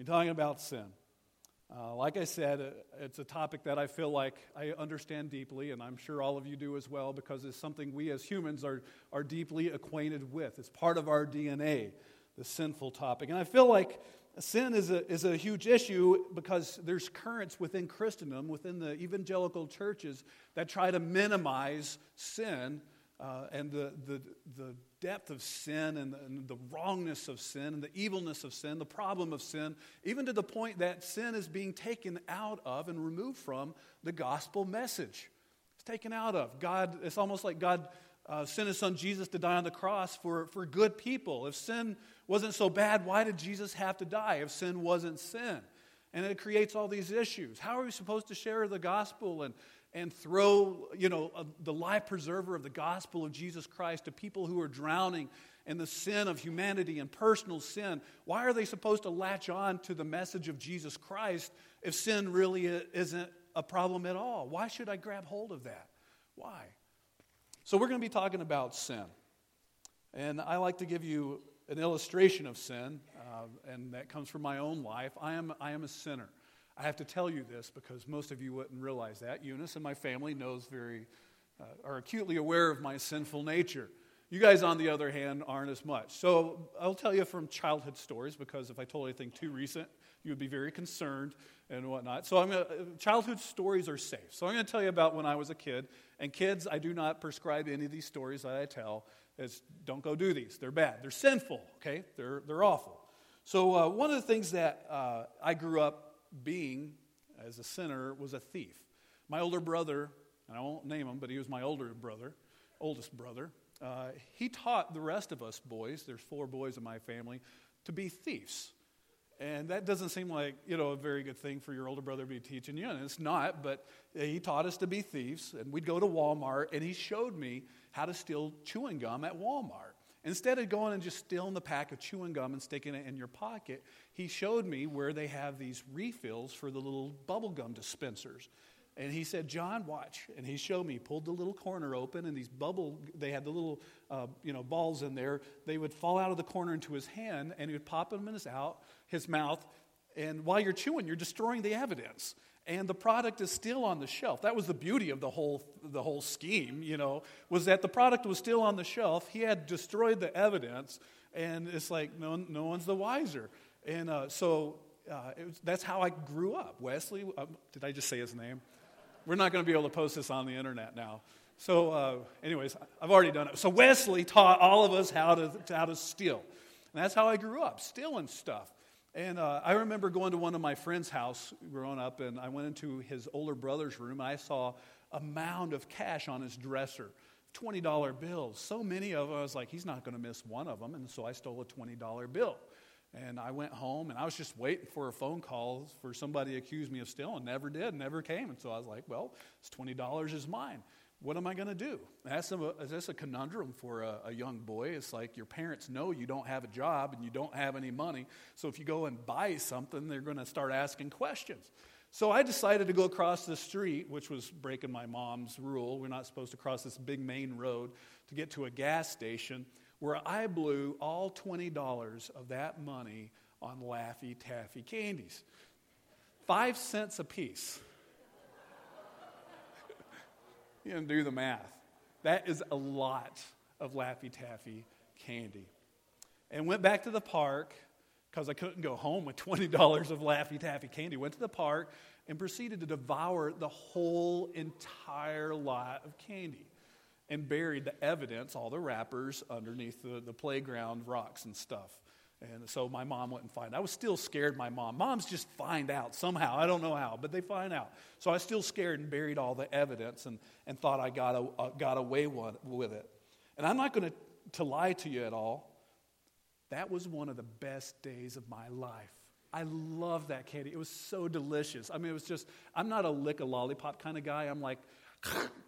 We're talking about sin. Uh, like I said, uh, it's a topic that I feel like I understand deeply, and I'm sure all of you do as well, because it's something we as humans are, are deeply acquainted with. It's part of our DNA, the sinful topic. And I feel like sin is a, is a huge issue because there's currents within Christendom, within the evangelical churches, that try to minimize sin uh, and the, the, the depth of sin and the, and the, wrongness of sin and the evilness of sin, the problem of sin, even to the point that sin is being taken out of and removed from the gospel message. It's taken out of. God, it's almost like God uh, sent his son Jesus to die on the cross for, for good people. If sin wasn't so bad, why did Jesus have to die if sin wasn't sin? And it creates all these issues. How are we supposed to share the gospel and, and throw, you know, the life preserver of the gospel of Jesus Christ to people who are drowning in the sin of humanity and personal sin. Why are they supposed to latch on to the message of Jesus Christ if sin really isn't a problem at all? Why should I grab hold of that? Why? So, we're going to be talking about sin. And I like to give you an illustration of sin, uh, and that comes from my own life. I am, I am a sinner. I have to tell you this because most of you wouldn't realize that. Eunice and my family knows very, uh, are acutely aware of my sinful nature. You guys, on the other hand, aren't as much. So I'll tell you from childhood stories because if I told anything too recent, you would be very concerned and whatnot. So I'm gonna, childhood stories are safe. So I'm going to tell you about when I was a kid. And kids, I do not prescribe any of these stories that I tell. It's, don't go do these. They're bad. They're sinful. Okay, they're they're awful. So uh, one of the things that uh, I grew up being, as a sinner, was a thief. My older brother, and I won't name him, but he was my older brother, oldest brother. Uh, he taught the rest of us boys, there's four boys in my family, to be thieves. And that doesn't seem like, you know, a very good thing for your older brother to be teaching you. And it's not, but he taught us to be thieves. And we'd go to Walmart, and he showed me how to steal chewing gum at Walmart. Instead of going and just stealing the pack of chewing gum and sticking it in your pocket, he showed me where they have these refills for the little bubble gum dispensers. And he said, John, watch. And he showed me, pulled the little corner open, and these bubble, they had the little, uh, you know, balls in there. They would fall out of the corner into his hand, and he would pop them in his, out, his mouth. And while you're chewing, you're destroying the evidence and the product is still on the shelf. That was the beauty of the whole, the whole scheme, you know, was that the product was still on the shelf. He had destroyed the evidence, and it's like no, no one's the wiser. And uh, so uh, was, that's how I grew up. Wesley, uh, did I just say his name? We're not going to be able to post this on the internet now. So, uh, anyways, I've already done it. So Wesley taught all of us how to, how to steal. And that's how I grew up, stealing stuff. And uh, I remember going to one of my friend's house growing up, and I went into his older brother's room, and I saw a mound of cash on his dresser, $20 bills. So many of them, I was like, he's not going to miss one of them. And so I stole a $20 bill. And I went home, and I was just waiting for a phone call for somebody to accuse me of stealing. Never did, never came. And so I was like, well, it's $20 is mine what am I going to do? That's a, a conundrum for a, a, young boy. It's like your parents know you don't have a job and you don't have any money. So if you go and buy something, they're going to start asking questions. So I decided to go across the street, which was breaking my mom's rule. We're not supposed to cross this big main road to get to a gas station, where I blew all $20 of that money on Laffy Taffy candies. Five cents a piece. You can do the math. That is a lot of Laffy Taffy candy. And went back to the park because I couldn't go home with $20 of Laffy Taffy candy. Went to the park and proceeded to devour the whole entire lot of candy and buried the evidence, all the wrappers, underneath the, the playground rocks and stuff. And so my mom wouldn't find. I was still scared. My mom, moms just find out somehow. I don't know how, but they find out. So I was still scared and buried all the evidence and, and thought I got a, uh, got away with it. And I'm not going to lie to you at all. That was one of the best days of my life. I love that candy. It was so delicious. I mean, it was just. I'm not a lick a lollipop kind of guy. I'm like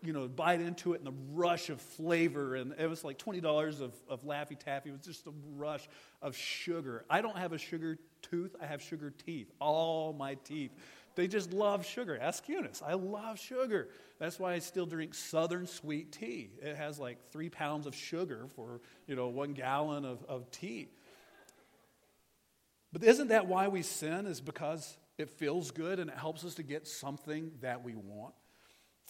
you know, bite into it and the rush of flavor. And it was like $20 of, of Laffy Taffy. It was just a rush of sugar. I don't have a sugar tooth, I have sugar teeth. All my teeth. They just love sugar. Ask Eunice. I love sugar. That's why I still drink Southern sweet tea. It has like three pounds of sugar for, you know, one gallon of, of tea. But isn't that why we sin? Is because it feels good and it helps us to get something that we want?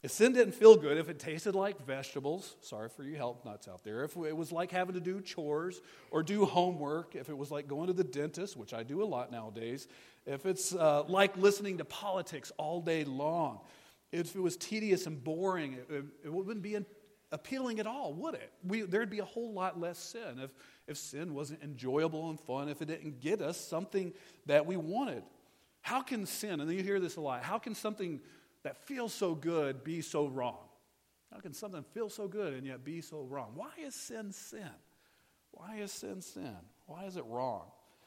If sin didn't feel good, if it tasted like vegetables, sorry for you health nuts out there, if it was like having to do chores or do homework, if it was like going to the dentist, which I do a lot nowadays, if it's uh, like listening to politics all day long, if it was tedious and boring, it, it wouldn't be appealing at all, would it? We, there'd be a whole lot less sin if, if sin wasn't enjoyable and fun, if it didn't get us something that we wanted. How can sin, and you hear this a lot, how can something that feels so good be so wrong? How can something feel so good and yet be so wrong? Why is sin sin? Why is sin sin? Why is it wrong?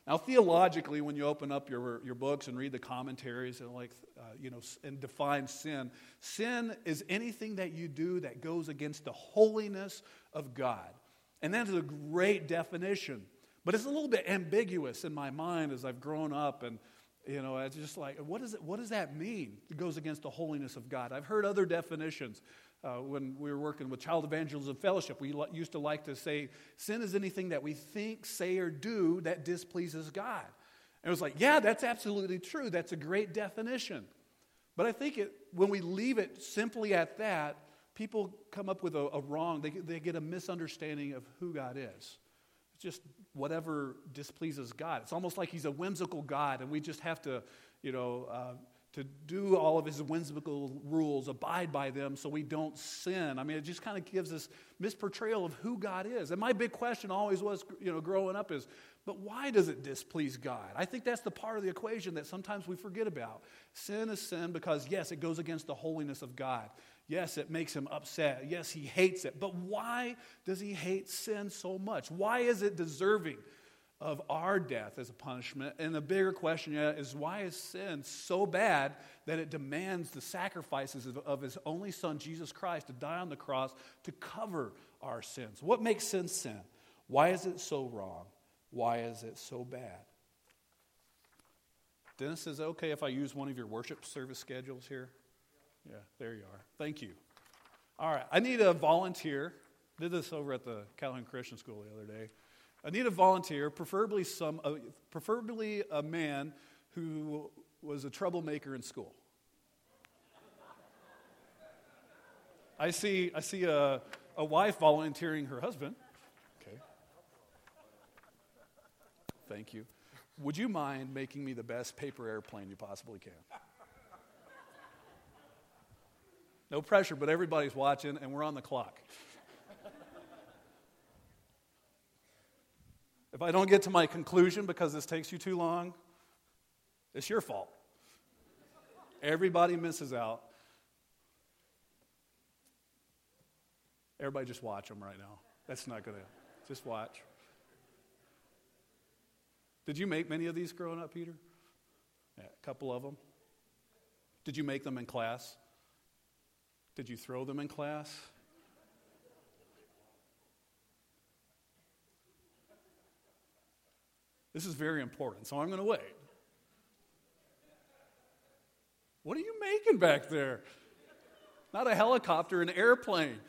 Now, theologically, when you open up your, your books and read the commentaries and like, uh, you know, and define sin, sin is anything that you do that goes against the holiness of God. And that is a great definition. But it's a little bit ambiguous in my mind as I've grown up and you know, it's just like, what, is it, what does that mean? It goes against the holiness of God. I've heard other definitions. Uh, when we were working with Child Evangelism Fellowship, we used to like to say, sin is anything that we think, say, or do that displeases God. And it was like, yeah, that's absolutely true. That's a great definition. But I think it, when we leave it simply at that, people come up with a, a wrong, they, they get a misunderstanding of who God is. It's just whatever displeases God. It's almost like he's a whimsical God, and we just have to, you know, uh, to do all of his whimsical rules, abide by them so we don't sin. I mean, it just kind of gives this misportrayal of who God is. And my big question always was, you know, growing up is, but why does it displease God? I think that's the part of the equation that sometimes we forget about. Sin is sin because, yes, it goes against the holiness of God. Yes, it makes him upset. Yes, he hates it. But why does he hate sin so much? Why is it deserving of our death as a punishment? And the bigger question is why is sin so bad that it demands the sacrifices of, of his only son, Jesus Christ, to die on the cross to cover our sins? What makes sin sin? Why is it so wrong? Why is it so bad? Dennis, is it okay if I use one of your worship service schedules here? Yeah, there you are. Thank you. All right, I need a volunteer. Did this over at the Calhoun Christian School the other day. I need a volunteer, preferably some, uh, preferably a man who was a troublemaker in school. I see, I see a, a wife volunteering her husband. Okay. Thank you. Would you mind making me the best paper airplane you possibly can? No pressure, but everybody's watching and we're on the clock. if I don't get to my conclusion because this takes you too long, it's your fault. Everybody misses out. Everybody just watch them right now. That's not going to, just watch. Did you make many of these growing up, Peter? Yeah, a couple of them. Did you make them in class? Did you throw them in class? This is very important, so I'm going to wait. What are you making back there? Not a helicopter, an airplane.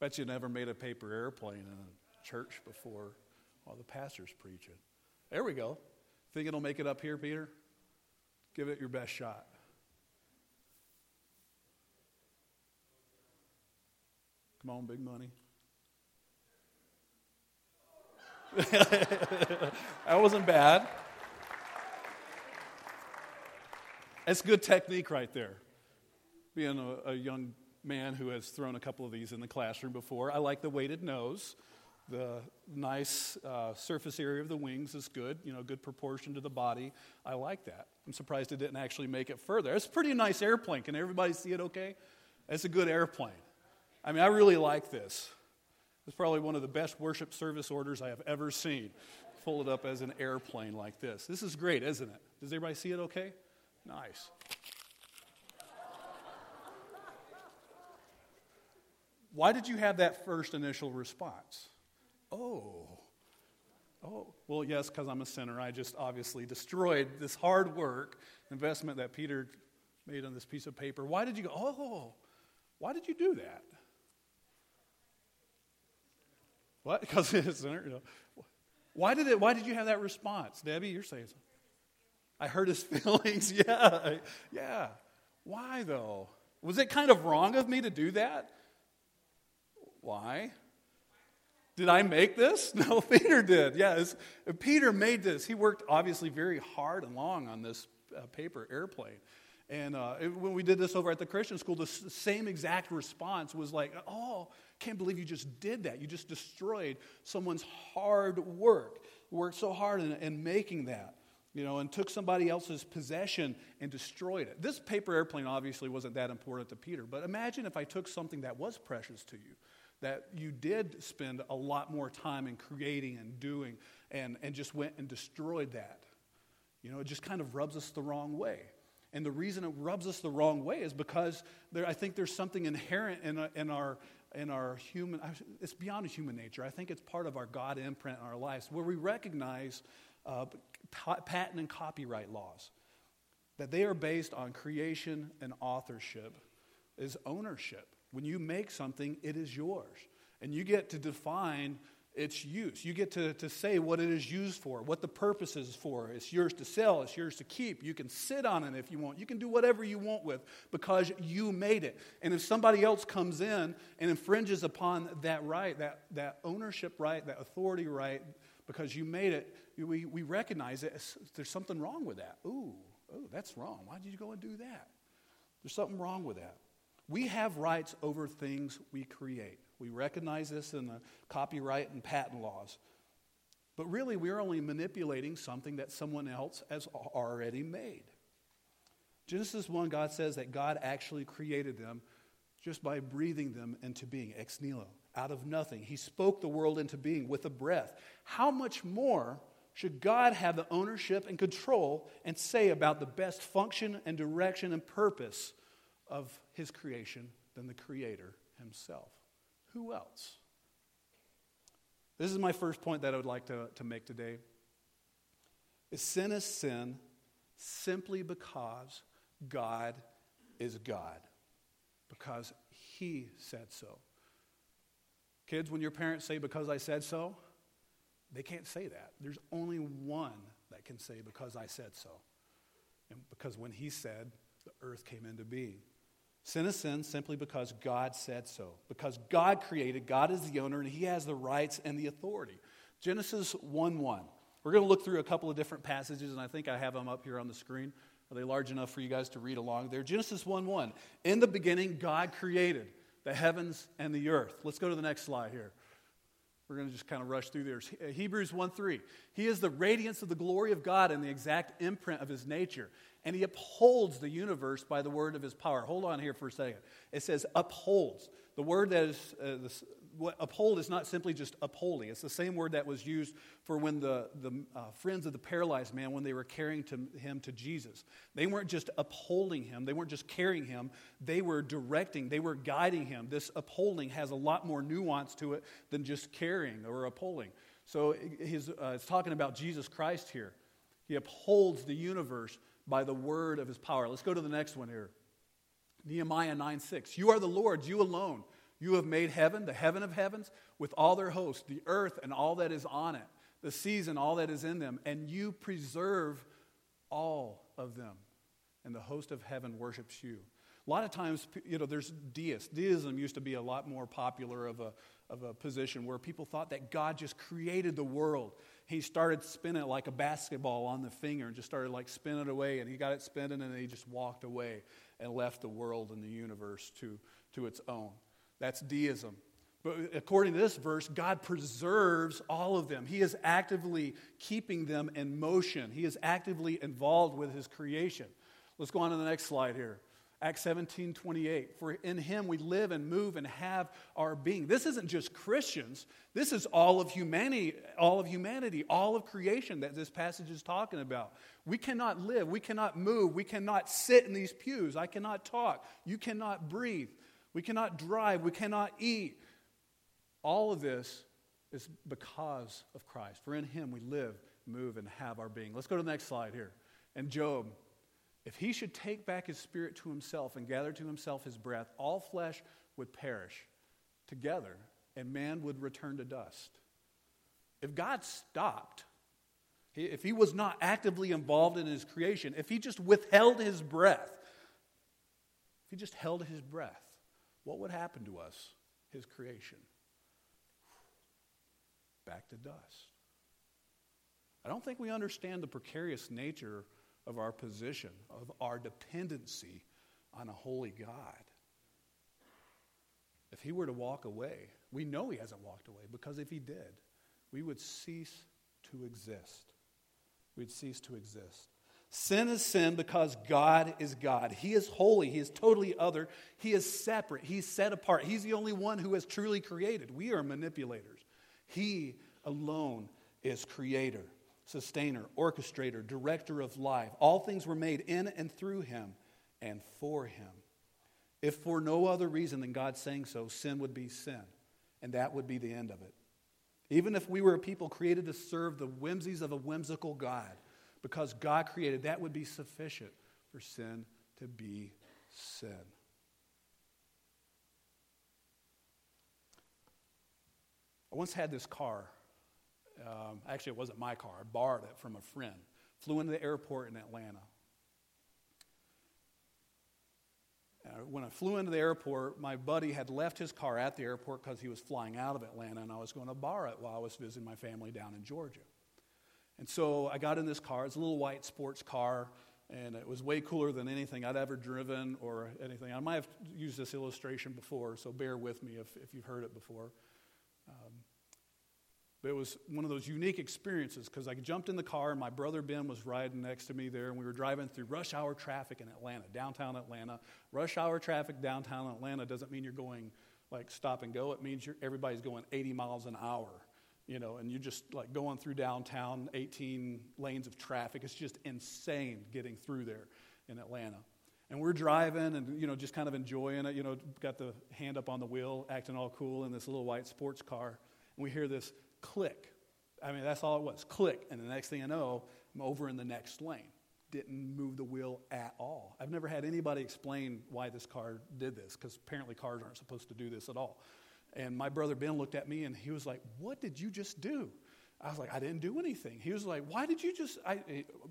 Bet you never made a paper airplane in a church before while the pastor's preaching. There we go. Think it'll make it up here, Peter? Give it your best shot. Come on, big money. that wasn't bad. That's good technique right there. Being a, a young man who has thrown a couple of these in the classroom before. I like the weighted nose. The nice uh, surface area of the wings is good, you know, good proportion to the body. I like that. I'm surprised it didn't actually make it further. It's a pretty nice airplane. Can everybody see it okay? It's a good airplane. I mean, I really like this. It's probably one of the best worship service orders I have ever seen. Fold it up as an airplane like this. This is great, isn't it? Does everybody see it okay? Nice. Why did you have that first initial response? Oh, Oh, well, yes, because I'm a sinner. I just obviously destroyed this hard work, investment that Peter made on this piece of paper. Why did you go, oh, why did you do that? What? Because it's a sinner? You know. Why did, it, why did you have that response? Debbie, you're saying something. I hurt his feelings. yeah, yeah. Why, though? Was it kind of wrong of me to do that? Why? Did I make this? No, Peter did. Yes, Peter made this. He worked obviously very hard and long on this uh, paper airplane. And uh, it, when we did this over at the Christian school, the s- same exact response was like, oh, can't believe you just did that. You just destroyed someone's hard work. Worked so hard in, in making that you know, and took somebody else's possession and destroyed it. This paper airplane obviously wasn't that important to Peter, but imagine if I took something that was precious to you, that you did spend a lot more time in creating and doing, and, and just went and destroyed that. You know, it just kind of rubs us the wrong way. And the reason it rubs us the wrong way is because there, I think there's something inherent in, uh, in, our, in our human, it's beyond a human nature. I think it's part of our God imprint in our lives where we recognize uh, patent and copyright laws, that they are based on creation and authorship, is ownership. When you make something, it is yours. And you get to define its use. You get to, to say what it is used for, what the purpose is for. It's yours to sell, it's yours to keep. You can sit on it if you want. You can do whatever you want with because you made it. And if somebody else comes in and infringes upon that right, that, that ownership right, that authority right, because you made it, we, we recognize that there's something wrong with that. Ooh, oh, that's wrong. Why did you go and do that? There's something wrong with that. We have rights over things we create. We recognize this in the copyright and patent laws. But really, we're only manipulating something that someone else has already made. Genesis 1, God says that God actually created them just by breathing them into being, ex nihilo, out of nothing. He spoke the world into being with a breath. How much more should God have the ownership and control and say about the best function and direction and purpose of his creation than the Creator himself? Who else? This is my first point that I would like to, to make today. Is sin is sin simply because God is God, because He said so. Kids, when your parents say, because I said so, they can't say that. There's only one that can say, because I said so. And because when he said, the earth came into being. Sin is sin simply because God said so. Because God created, God is the owner, and he has the rights and the authority. Genesis 1 1. We're going to look through a couple of different passages, and I think I have them up here on the screen. Are they large enough for you guys to read along there? Genesis 1 1. In the beginning, God created the heavens and the earth. Let's go to the next slide here. We're going to just kind of rush through there. Uh, Hebrews 1 3. He is the radiance of the glory of God and the exact imprint of his nature. And he upholds the universe by the word of his power. Hold on here for a second. It says upholds. The word that is, uh, what, uphold is not simply just upholding. It's the same word that was used for when the, the uh, friends of the paralyzed man, when they were carrying to, him to Jesus. They weren't just upholding him, they weren't just carrying him, they were directing, they were guiding him. This upholding has a lot more nuance to it than just carrying or upholding. So his, uh, it's talking about Jesus Christ here. He upholds the universe by the word of his power. Let's go to the next one here. Nehemiah 9 6. You are the Lord, you alone you have made heaven, the heaven of heavens, with all their hosts, the earth and all that is on it, the seas and all that is in them, and you preserve all of them. And the host of heaven worships you. A lot of times, you know, there's deists. Deism used to be a lot more popular of a, of a position where people thought that God just created the world. He started spinning it like a basketball on the finger and just started like spinning away, and he got it spinning, and he just walked away and left the world and the universe to, to its own. That's deism. But according to this verse, God preserves all of them. He is actively keeping them in motion, He is actively involved with His creation. Let's go on to the next slide here. Acts 17, 28. For in him we live and move and have our being. This isn't just Christians. This is all of humanity, all of humanity, all of creation that this passage is talking about. We cannot live, we cannot move, we cannot sit in these pews. I cannot talk. You cannot breathe. We cannot drive. We cannot eat. All of this is because of Christ. For in him we live, move, and have our being. Let's go to the next slide here. And Job, if he should take back his spirit to himself and gather to himself his breath, all flesh would perish together, and man would return to dust. If God stopped, if he was not actively involved in his creation, if he just withheld his breath, if he just held his breath, what would happen to us, his creation? Back to dust. I don't think we understand the precarious nature of our position, of our dependency on a holy God. If he were to walk away, we know he hasn't walked away because if he did, we would cease to exist. We'd cease to exist. Sin is sin because God is God. He is holy. He is totally other. He is separate. He's set apart. He's the only one who has truly created. We are manipulators. He alone is creator, sustainer, orchestrator, director of life. All things were made in and through him and for him. If for no other reason than God saying so, sin would be sin, and that would be the end of it. Even if we were a people created to serve the whimsies of a whimsical God, because God created, that would be sufficient for sin to be sin. I once had this car. Um, actually, it wasn't my car. I borrowed it from a friend. Flew into the airport in Atlanta. When I flew into the airport, my buddy had left his car at the airport because he was flying out of Atlanta, and I was going to borrow it while I was visiting my family down in Georgia. And so I got in this car. It's a little white sports car, and it was way cooler than anything I'd ever driven or anything. I might have used this illustration before, so bear with me if, if you've heard it before. Um, but it was one of those unique experiences because I jumped in the car and my brother Ben was riding next to me there, and we were driving through rush hour traffic in Atlanta, downtown Atlanta. Rush hour traffic downtown Atlanta doesn't mean you're going like stop and go, it means everybody's going 80 miles an hour, you know, and you're just like going through downtown, 18 lanes of traffic. It's just insane getting through there in Atlanta. And we're driving and, you know, just kind of enjoying it, you know, got the hand up on the wheel, acting all cool in this little white sports car. And we hear this click. I mean, that's all it was click. And the next thing I know, I'm over in the next lane. Didn't move the wheel at all. I've never had anybody explain why this car did this, because apparently cars aren't supposed to do this at all. And my brother Ben looked at me and he was like, What did you just do? I was like, I didn't do anything. He was like, Why did you just? I,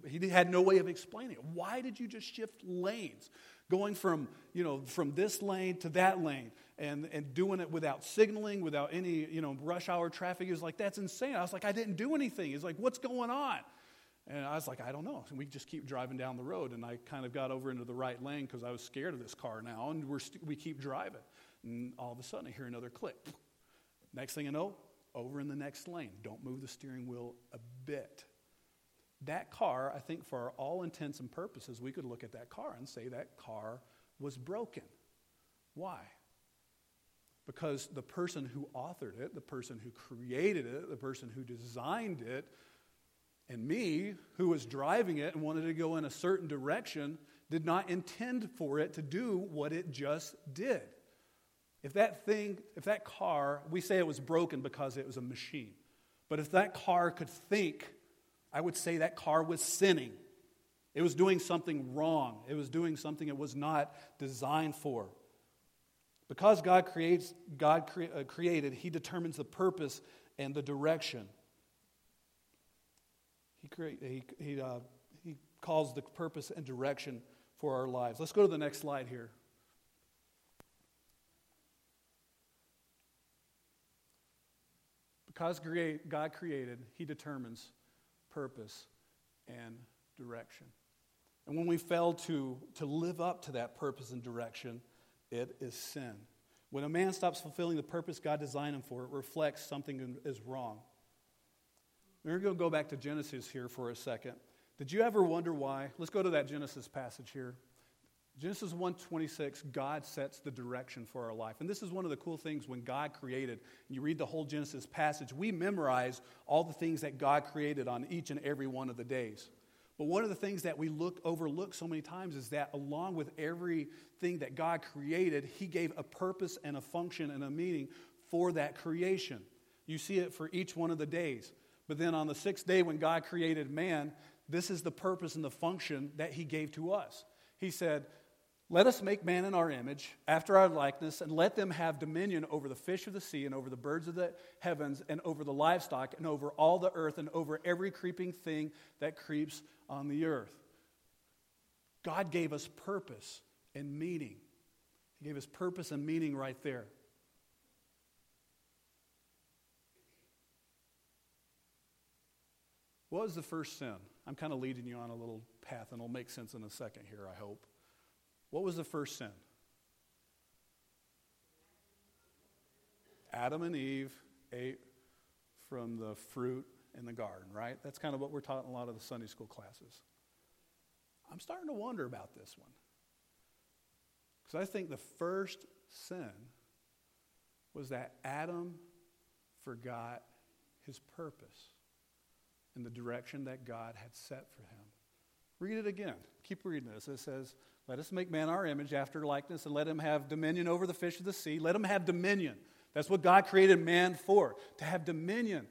he had no way of explaining it. Why did you just shift lanes? Going from, you know, from this lane to that lane and, and doing it without signaling, without any, you know, rush hour traffic. He was like, That's insane. I was like, I didn't do anything. He's like, What's going on? And I was like, I don't know. And we just keep driving down the road. And I kind of got over into the right lane because I was scared of this car now. And we're st- we keep driving. And all of a sudden, I hear another click. Next thing I know, over in the next lane. Don't move the steering wheel a bit. That car, I think, for all intents and purposes, we could look at that car and say that car was broken. Why? Because the person who authored it, the person who created it, the person who designed it, and me, who was driving it and wanted to go in a certain direction, did not intend for it to do what it just did. If that thing, if that car, we say it was broken because it was a machine, but if that car could think, I would say that car was sinning. It was doing something wrong. It was doing something it was not designed for. Because God creates, God cre- uh, created, He determines the purpose and the direction. He, create, he, he, uh, he calls the purpose and direction for our lives. Let's go to the next slide here. Because God created, He determines purpose and direction. And when we fail to, to live up to that purpose and direction, it is sin. When a man stops fulfilling the purpose God designed him for, it reflects something is wrong. We're going to go back to Genesis here for a second. Did you ever wonder why? Let's go to that Genesis passage here. Genesis 1:26, God sets the direction for our life. And this is one of the cool things when God created, you read the whole Genesis passage, we memorize all the things that God created on each and every one of the days. But one of the things that we look overlook so many times is that along with everything that God created, he gave a purpose and a function and a meaning for that creation. You see it for each one of the days. But then on the sixth day, when God created man, this is the purpose and the function that he gave to us. He said, Let us make man in our image, after our likeness, and let them have dominion over the fish of the sea, and over the birds of the heavens, and over the livestock, and over all the earth, and over every creeping thing that creeps on the earth. God gave us purpose and meaning. He gave us purpose and meaning right there. What was the first sin? I'm kind of leading you on a little path, and it'll make sense in a second here, I hope. What was the first sin? Adam and Eve ate from the fruit in the garden, right? That's kind of what we're taught in a lot of the Sunday school classes. I'm starting to wonder about this one. Because I think the first sin was that Adam forgot his purpose and the direction that God had set for him. Read it again. Keep reading this. It says, Let us make man our image after likeness, and let him have dominion over the fish of the sea. Let him have dominion. That's what God created man for, to have dominion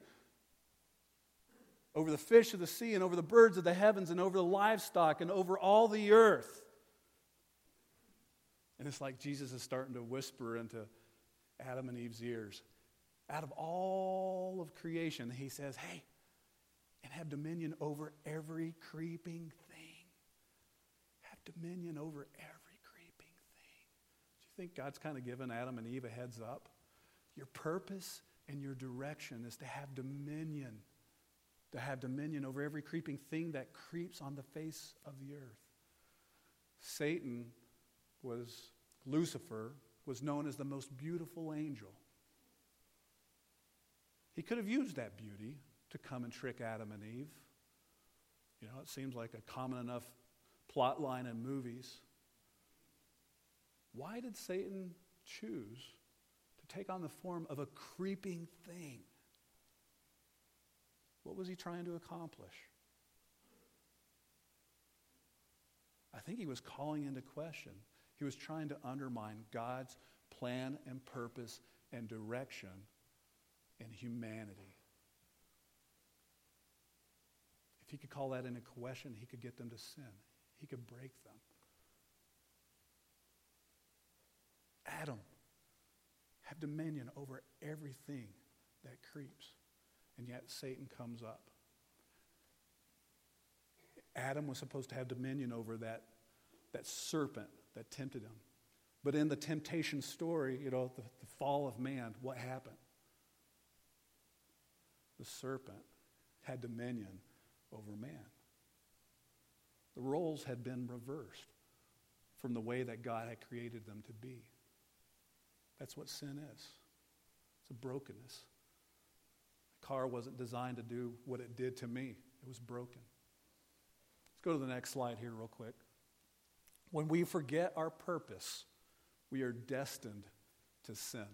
over the fish of the sea, and over the birds of the heavens, and over the livestock, and over all the earth. And it's like Jesus is starting to whisper into Adam and Eve's ears. Out of all of creation, he says, Hey, and have dominion over every creeping dominion over every creeping thing. Do you think God's kind of given Adam and Eve a heads up? Your purpose and your direction is to have dominion, to have dominion over every creeping thing that creeps on the face of the earth. Satan was, Lucifer, was known as the most beautiful angel. He could have used that beauty to come and trick Adam and Eve. You know, it seems like a common enough plot line in movies. Why did Satan choose to take on the form of a creeping thing? What was he trying to accomplish? I think he was calling into question. He was trying to undermine God's plan and purpose and direction in humanity. If he could call that into question, he could get them to sin. He could break them. Adam have dominion over everything that creeps. And yet Satan comes up. Adam was supposed to have dominion over that, that serpent that tempted him. But in the temptation story, you know, the, the fall of man, what happened? The serpent had dominion over man. The roles had been reversed from the way that God had created them to be. That's what sin is it's a brokenness. The car wasn't designed to do what it did to me, it was broken. Let's go to the next slide here, real quick. When we forget our purpose, we are destined to sin.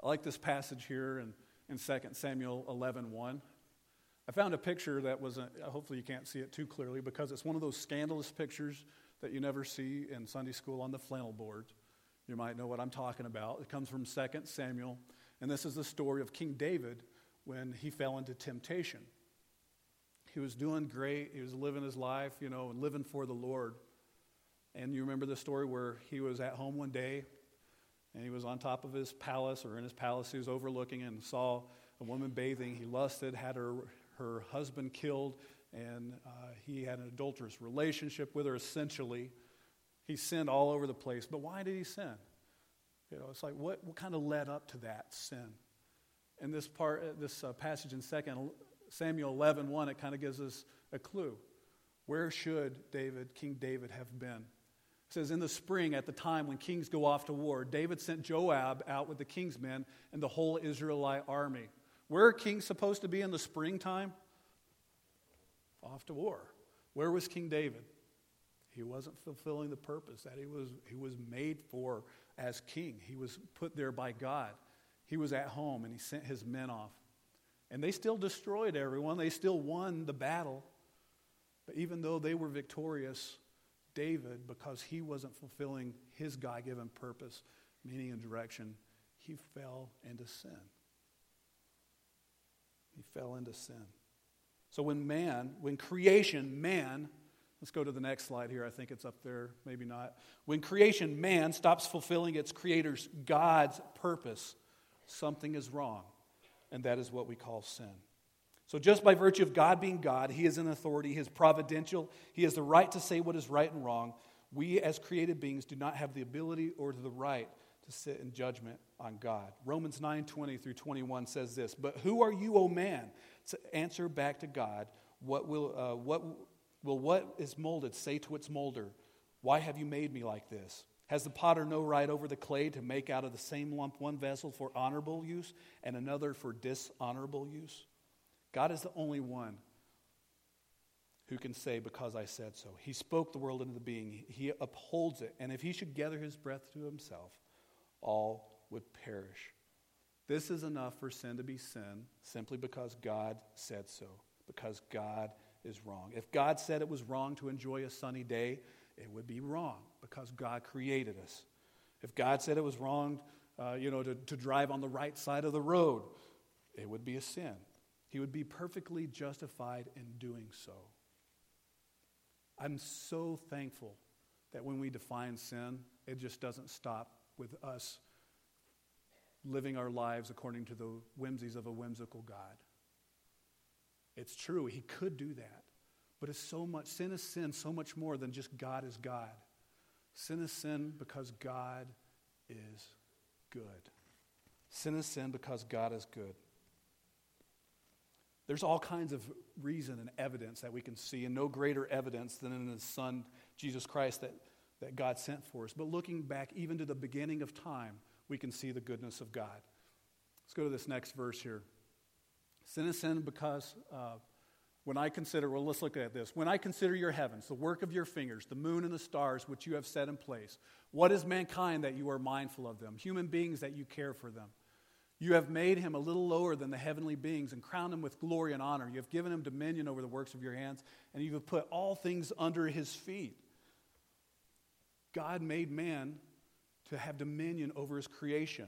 I like this passage here in, in 2 Samuel 11 1. I found a picture that was, a, hopefully you can't see it too clearly because it's one of those scandalous pictures that you never see in Sunday school on the flannel board. You might know what I'm talking about. It comes from 2 Samuel, and this is the story of King David when he fell into temptation. He was doing great, he was living his life, you know, and living for the Lord. And you remember the story where he was at home one day and he was on top of his palace or in his palace, he was overlooking and saw a woman bathing. He lusted, had her her husband killed, and uh, he had an adulterous relationship with her, essentially. He sinned all over the place. But why did he sin? You know, it's like, what, what kind of led up to that sin? And this part, uh, this uh, passage in 2 Samuel 11, 1, it kind of gives us a clue. Where should David, King David, have been? It says, In the spring, at the time when kings go off to war, David sent Joab out with the king's men and the whole Israelite army. Where are kings supposed to be in the springtime? Off to war. Where was King David? He wasn't fulfilling the purpose that he was, he was made for as king. He was put there by God. He was at home and he sent his men off. And they still destroyed everyone, they still won the battle. But even though they were victorious, David, because he wasn't fulfilling his God given purpose, meaning and direction, he fell into sin. He fell into sin. So when man, when creation, man, let's go to the next slide here. I think it's up there, maybe not. When creation, man, stops fulfilling its creator's, God's purpose, something is wrong. And that is what we call sin. So, just by virtue of God being God, He is in authority, He is providential, He has the right to say what is right and wrong. We, as created beings, do not have the ability or the right to sit in judgment on God. Romans 9 20 through 21 says this But who are you, O man, to answer back to God? What will, uh, what, will what is molded say to its molder, Why have you made me like this? Has the potter no right over the clay to make out of the same lump one vessel for honorable use and another for dishonorable use? God is the only one who can say, Because I said so. He spoke the world into being, He upholds it. And if He should gather His breath to Himself, all would perish. This is enough for sin to be sin simply because God said so, because God is wrong. If God said it was wrong to enjoy a sunny day, it would be wrong because God created us. If God said it was wrong, uh, you know, to, to drive on the right side of the road, it would be a sin. He would be perfectly justified in doing so. I'm so thankful that when we define sin, it just doesn't stop with us living our lives according to the whimsies of a whimsical God. It's true, he could do that. But it's so much, sin is sin so much more than just God is God. Sin is sin because God is good. Sin is sin because God is good. There's all kinds of reason and evidence that we can see, and no greater evidence than in His Son, Jesus Christ, that, that God sent for us. But looking back even to the beginning of time, we can see the goodness of God. Let's go to this next verse here. Sin is sin because uh, when I consider, well, let's look at this. When I consider your heavens, the work of your fingers, the moon and the stars which you have set in place, what is mankind that you are mindful of them? Human beings that you care for them. You have made him a little lower than the heavenly beings and crowned him with glory and honor. You have given him dominion over the works of your hands, and you have put all things under his feet. God made man to have dominion over his creation.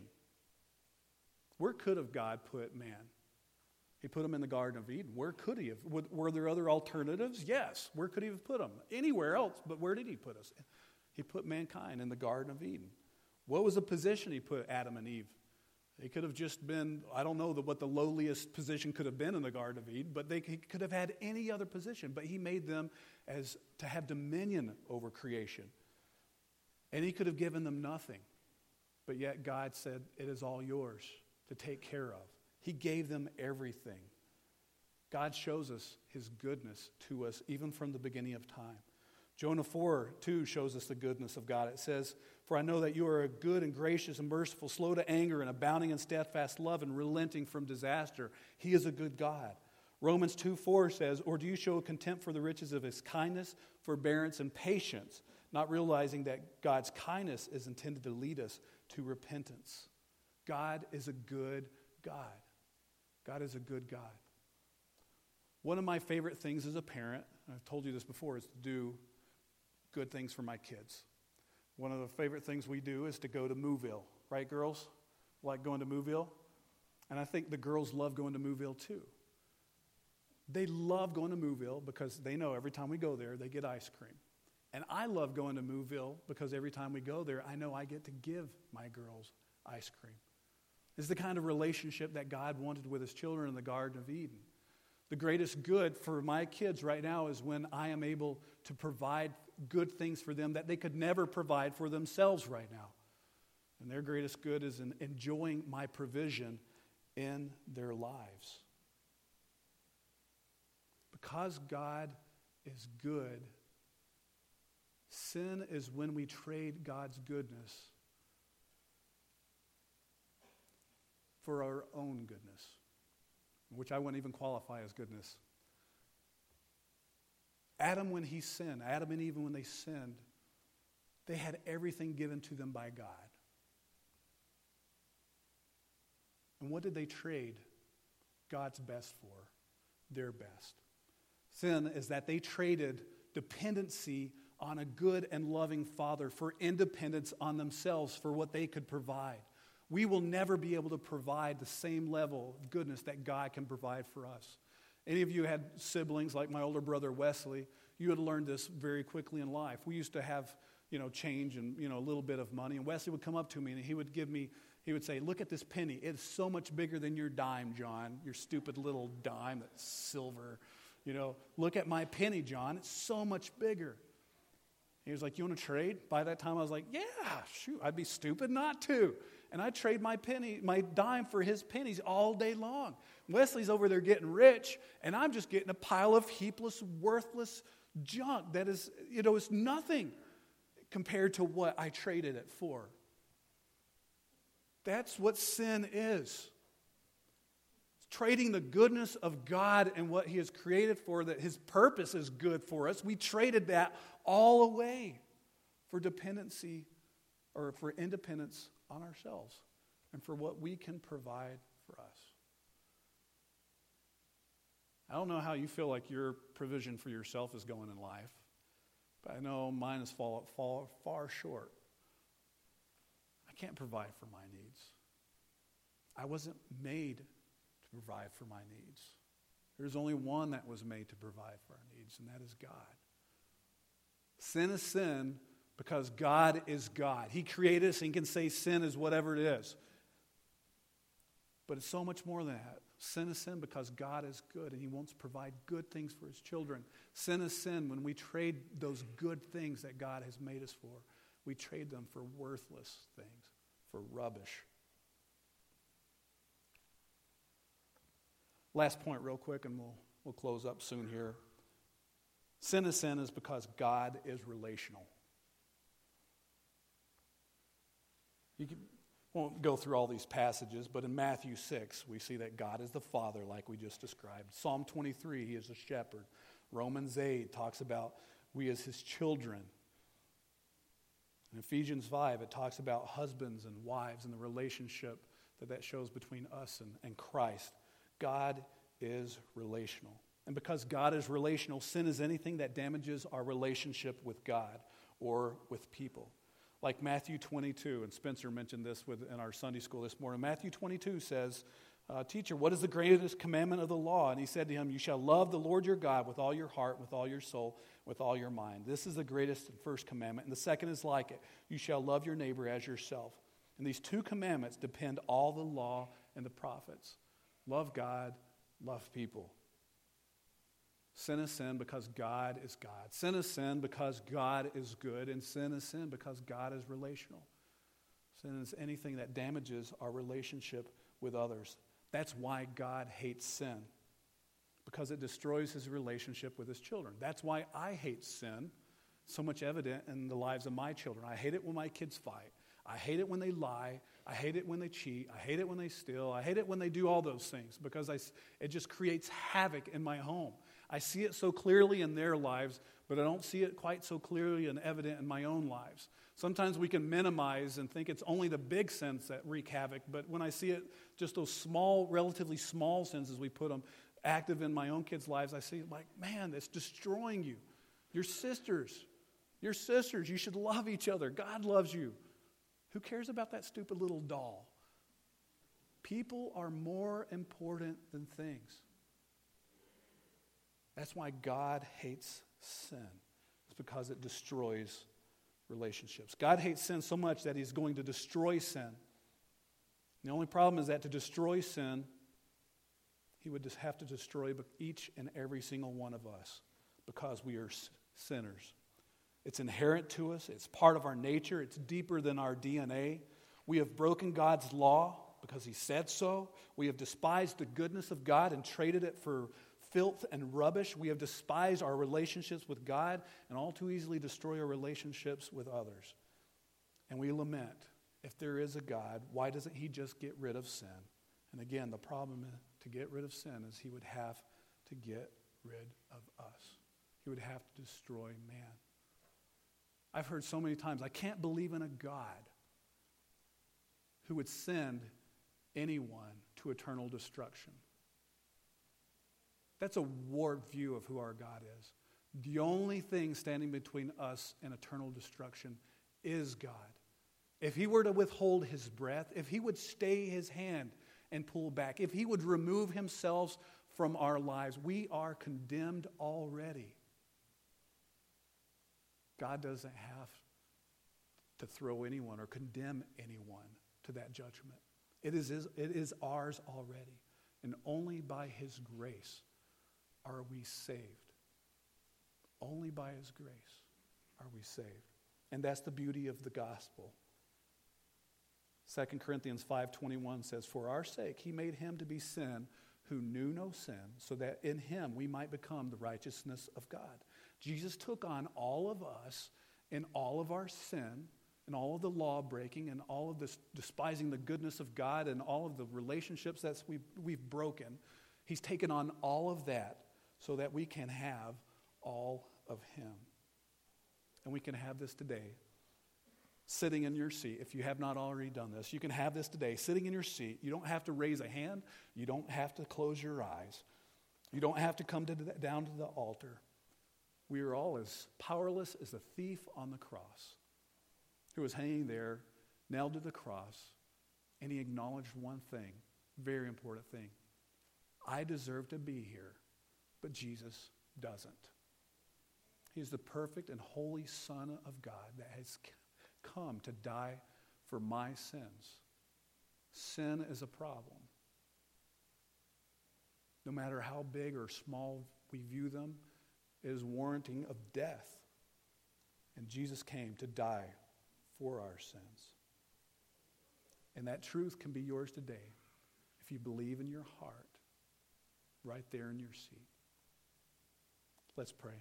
Where could have God put man? He put him in the Garden of Eden. Where could he have? Were there other alternatives? Yes. Where could he have put him? Anywhere else, but where did he put us? He put mankind in the Garden of Eden. What was the position he put Adam and Eve? They could have just been, I don't know what the lowliest position could have been in the Garden of Eden, but they could have had any other position. But he made them as to have dominion over creation. And he could have given them nothing. But yet God said, It is all yours to take care of. He gave them everything. God shows us his goodness to us even from the beginning of time. Jonah 4 2 shows us the goodness of God. It says, For I know that you are a good and gracious and merciful, slow to anger, and abounding in steadfast love, and relenting from disaster. He is a good God. Romans 2 4 says, Or do you show contempt for the riches of his kindness, forbearance, and patience, not realizing that God's kindness is intended to lead us to repentance? God is a good God. God is a good God. One of my favorite things as a parent, I've told you this before, is to do good things for my kids. One of the favorite things we do is to go to Mooville, right, girls? Like going to Mooville? And I think the girls love going to Mooville too. They love going to Mooville because they know every time we go there, they get ice cream. And I love going to Mooville because every time we go there, I know I get to give my girls ice cream. This is the kind of relationship that God wanted with his children in the Garden of Eden. The greatest good for my kids right now is when I am able to provide good things for them that they could never provide for themselves right now. And their greatest good is in enjoying my provision in their lives. Because God is good, sin is when we trade God's goodness for our own goodness, which I wouldn't even qualify as goodness. Adam, when he sinned, Adam and Eve, when they sinned, they had everything given to them by God. And what did they trade God's best for? Their best. Sin is that they traded dependency on a good and loving Father for independence on themselves for what they could provide. we will never be able to provide the same level of goodness that God can provide for us. Any of you had siblings like my older brother Wesley, you had learned this very quickly in life. We used to have, you know, change and, you know, a little bit of money. And Wesley would come up to me and he would give me, he would say, Look at this penny. It's so much bigger than your dime, John. Your stupid little dime that's silver. You know, look at my penny, John. It's so much bigger. He was like, You want to trade? By that time, I was like, Yeah, shoot, I'd be stupid not to. And I trade my penny, my dime for his pennies all day long. Wesley's over there getting rich, and I'm just getting a pile of heapless, worthless junk that is, you know, it's nothing compared to what I traded it for. That's what sin is. Trading the goodness of God and what He has created for, that His purpose is good for us. We traded that all away for dependency or for independence on ourselves and for what we can provide for us. I don't know how you feel like your provision for yourself is going in life, but I know mine is fall, fall, far short. I can't provide for my needs. I wasn't made provide for my needs. There's only one that was made to provide for our needs, and that is God. Sin is sin because God is God. He created us and can say sin is whatever it is. But it's so much more than that. Sin is sin because God is good and He wants to provide good things for His children. Sin is sin when we trade those good things that God has made us for. We trade them for worthless things, for rubbish. Last point, real quick, and we'll, we'll close up soon here. Sin is sin is because God is relational. You can, won't go through all these passages, but in Matthew 6, we see that God is the Father, like we just described. Psalm 23, He is a shepherd. Romans 8 talks about we as His children. In Ephesians 5, it talks about husbands and wives and the relationship that that shows between us and, and Christ. God is relational. And because God is relational, sin is anything that damages our relationship with God or with people like Matthew 22, and Spencer mentioned this in our Sunday school this morning. Matthew 22 says, uh, Teacher, what is the greatest commandment of the law? And he said to him, You shall love the Lord your God with all your heart, with all your soul, with all your mind. This is the greatest and first commandment. And the second is like it You shall love your neighbor as yourself. And these two commandments depend all the law and the prophets love God, love people. Sin is sin because God is God. Sin is sin because God is good. And sin is sin because God is relational. Sin is anything that damages our relationship with others. That's why God hates sin, because it destroys his relationship with his children. That's why I hate sin, so much evident in the lives of my children. I hate it when my kids fight. I hate it when they lie. I hate it when they cheat. I hate it when they steal. I hate it when they do all those things because I, it just creates havoc in my home. I see it so clearly in their lives, but I don't see it quite so clearly and evident in my own lives. Sometimes we can minimize and think it's only the big sins that wreak havoc, but when I see it, just those small, relatively small sins as we put them active in my own kids' lives, I see like, man, it's destroying you. Your sisters, your sisters, you should love each other. God loves you. Who cares about that stupid little doll? People are more important than things. That's why God hates sin. It's because it destroys relationships. God hates sin so much that he's going to destroy sin. The only problem is that to destroy sin, he would just have to destroy each and every single one of us because we are sinners. It's inherent to us, it's part of our nature, it's deeper than our DNA. We have broken God's law because he said so. We have despised the goodness of God and traded it for filth and rubbish. We have despised our relationships with God and all too easily destroy our relationships with others. And we lament if there is a God, why doesn't He just get rid of sin? And again, the problem to get rid of sin is He would have to get rid of us, He would have to destroy man. I've heard so many times, I can't believe in a God who would send anyone to eternal destruction. That's a warped view of who our God is. The only thing standing between us and eternal destruction is God. if he were to withhold his breath, if he would stay his hand and pull back, if he would remove himself from our lives, we are condemned already. God doesn't have to throw anyone or condemn anyone to that judgment. It is, it is ours already. And only by his grace are we saved. Only by his grace are we saved. And that's the beauty of the gospel. 2 Corinthians 5:21 says, "For our sake he made him to be sin who knew no sin, so that in him we might become the righteousness of God." Jesus took on all of us and all of our sin and all of the law breaking and all of this despising the goodness of God and all of the relationships that we've, we've broken. He's taken on all of that so that we can have all of Him. And we can have this today sitting in your seat. If you have not already done this, you can have this today sitting in your seat. You don't have to raise a hand, you don't have to close your eyes, you don't have to come to the, down to the altar. We are all as powerless as the thief on the cross who was hanging there, nailed to the cross, and he acknowledged one thing, very important thing. I deserve to be here, but Jesus doesn't. He's the perfect and holy Son of God that has come to die for my sins. Sin is a problem. No matter how big or small we view them, is warranting of death. And Jesus came to die for our sins. And that truth can be yours today if you believe in your heart, right there in your seat. Let's pray.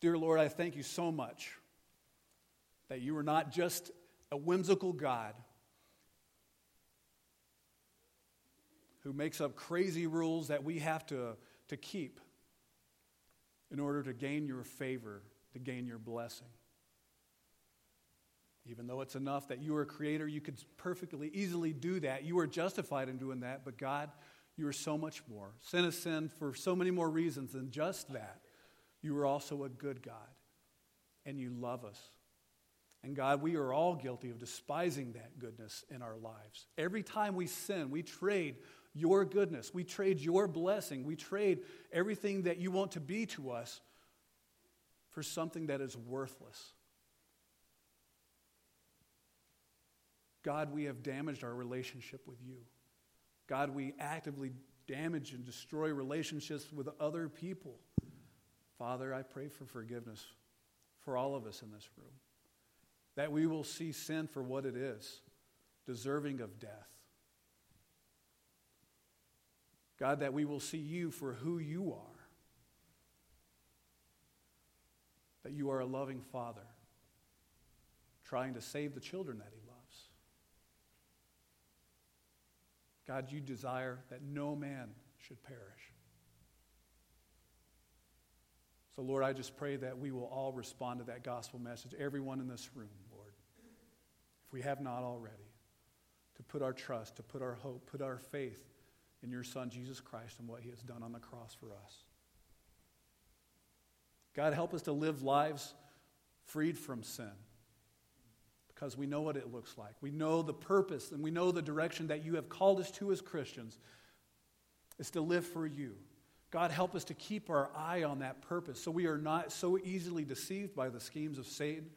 Dear Lord, I thank you so much that you are not just a whimsical God who makes up crazy rules that we have to, to keep in order to gain your favor, to gain your blessing. Even though it's enough that you are a creator, you could perfectly easily do that. You are justified in doing that, but God, you are so much more. Sin is sin for so many more reasons than just that. You are also a good God, and you love us. And God, we are all guilty of despising that goodness in our lives. Every time we sin, we trade your goodness, we trade your blessing, we trade everything that you want to be to us for something that is worthless. God, we have damaged our relationship with you. God, we actively damage and destroy relationships with other people. Father, I pray for forgiveness for all of us in this room, that we will see sin for what it is, deserving of death. God, that we will see you for who you are, that you are a loving Father trying to save the children that He loves. God, you desire that no man should perish. So, Lord, I just pray that we will all respond to that gospel message, everyone in this room, Lord, if we have not already, to put our trust, to put our hope, put our faith in your Son, Jesus Christ, and what he has done on the cross for us. God, help us to live lives freed from sin because we know what it looks like. We know the purpose and we know the direction that you have called us to as Christians is to live for you. God, help us to keep our eye on that purpose so we are not so easily deceived by the schemes of Satan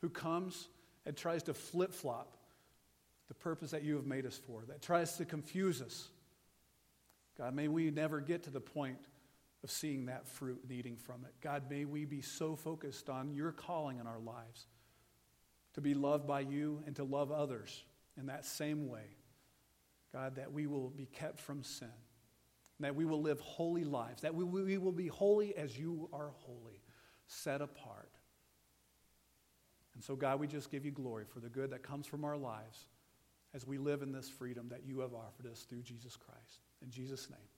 who comes and tries to flip flop the purpose that you have made us for, that tries to confuse us. God, may we never get to the point of seeing that fruit and eating from it. God, may we be so focused on your calling in our lives to be loved by you and to love others in that same way. God, that we will be kept from sin, that we will live holy lives, that we, we will be holy as you are holy, set apart. And so, God, we just give you glory for the good that comes from our lives as we live in this freedom that you have offered us through Jesus Christ. In Jesus' name.